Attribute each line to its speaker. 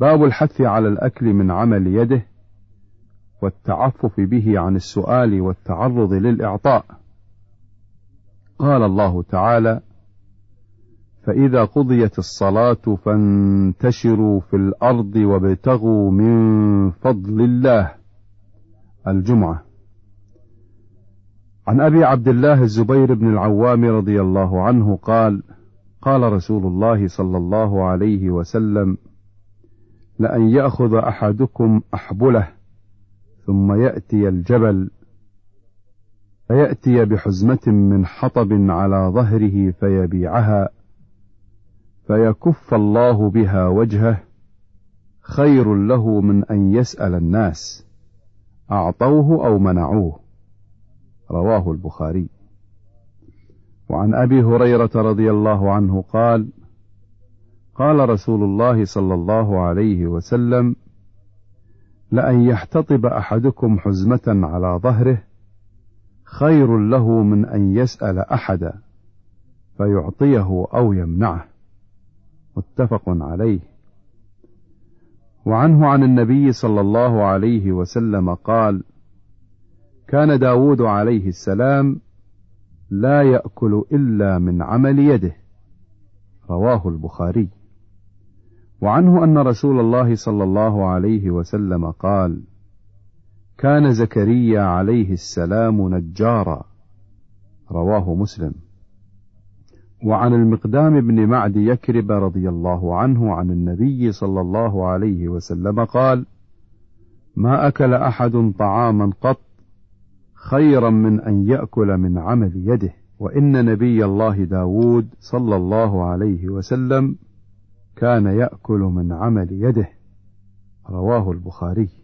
Speaker 1: باب الحث على الأكل من عمل يده والتعفف به عن السؤال والتعرض للإعطاء. قال الله تعالى فإذا قضيت الصلاة فانتشروا في الأرض وابتغوا من فضل الله. الجمعة. عن أبي عبد الله الزبير بن العوام رضي الله عنه قال قال رسول الله صلى الله عليه وسلم لأن يأخذ أحدكم أحبله ثم يأتي الجبل فيأتي بحزمة من حطب على ظهره فيبيعها فيكف الله بها وجهه خير له من أن يسأل الناس أعطوه أو منعوه. رواه البخاري. وعن أبي هريرة رضي الله عنه قال قال رسول الله صلى الله عليه وسلم لأن يحتطب أحدكم حزمة على ظهره خير له من أن يسأل أحدا فيعطيه أو يمنعه. متفق عليه. وعنه عن النبي صلى الله عليه وسلم قال كان داود عليه السلام لا يأكل إلا من عمل يده. رواه البخاري. وعنه أن رسول الله صلى الله عليه وسلم قال كان زكريا عليه السلام نجارا. رواه مسلم. وعن المقدام بن معد يكرب رضي الله عنه عن النبي صلى الله عليه وسلم قال ما أكل أحد طعاما قط خيرا من أن يأكل من عمل يده. وإن نبي الله داود صلى الله عليه وسلم كان يأكل من عمل يده. رواه البخاري.